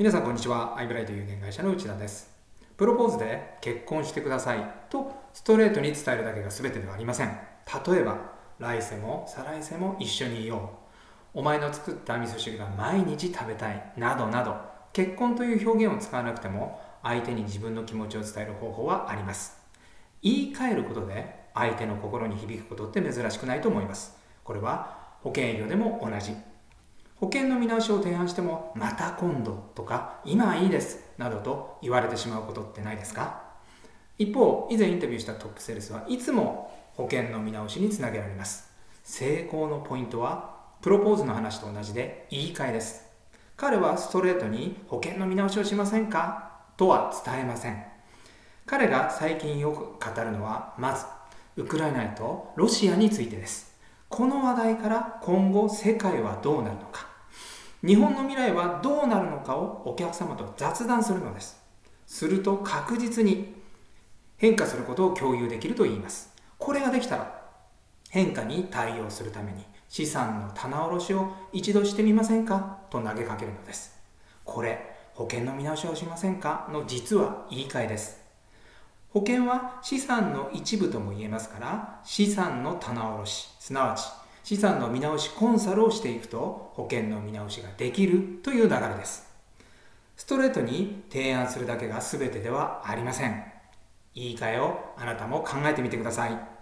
皆さんこんにちは。アイブライト有限会社の内田です。プロポーズで結婚してください。とストレートに伝えるだけが全てではありません。例えば来世も再来世も一緒にいよう。お前の作った味噌汁が毎日食べたい。などなど。結婚という表現を使わなくても相手に自分の気持ちを伝える方法はあります。言い換えることで相手の心に響くことって珍しくないと思います。これは保険営業でも同じ。保険の見直しを提案してもまた今度とか今はいいですなどと言われてしまうことってないですか？一方以前インタビューしたトップセールスはいつも保険の見直しにつなげられます。成功のポイントはプロポーズの話と同じで言い換えです。彼はストレートに保険の見直しをしませんか？とは伝えません。彼が最近よく語るのはまずウクライナとロシアについてです。この話題から今後世界はどうなるのか。日本の未来はどうなるのかをお客様と雑談するのです。すると確実に変化することを共有できると言います。これができたら変化に対応するために資産の棚卸しを一度してみませんか？と投げかけるのです。これ保険の見直しをしませんか？の実は言い換えです。保険は資産の一部とも言えますから資産の棚卸しすなわち資産の見直しコンサルをしていくと保険の見直しができるという流れです。ストレートに提案するだけが全てではありません。言い換えをあなたも考えてみてください。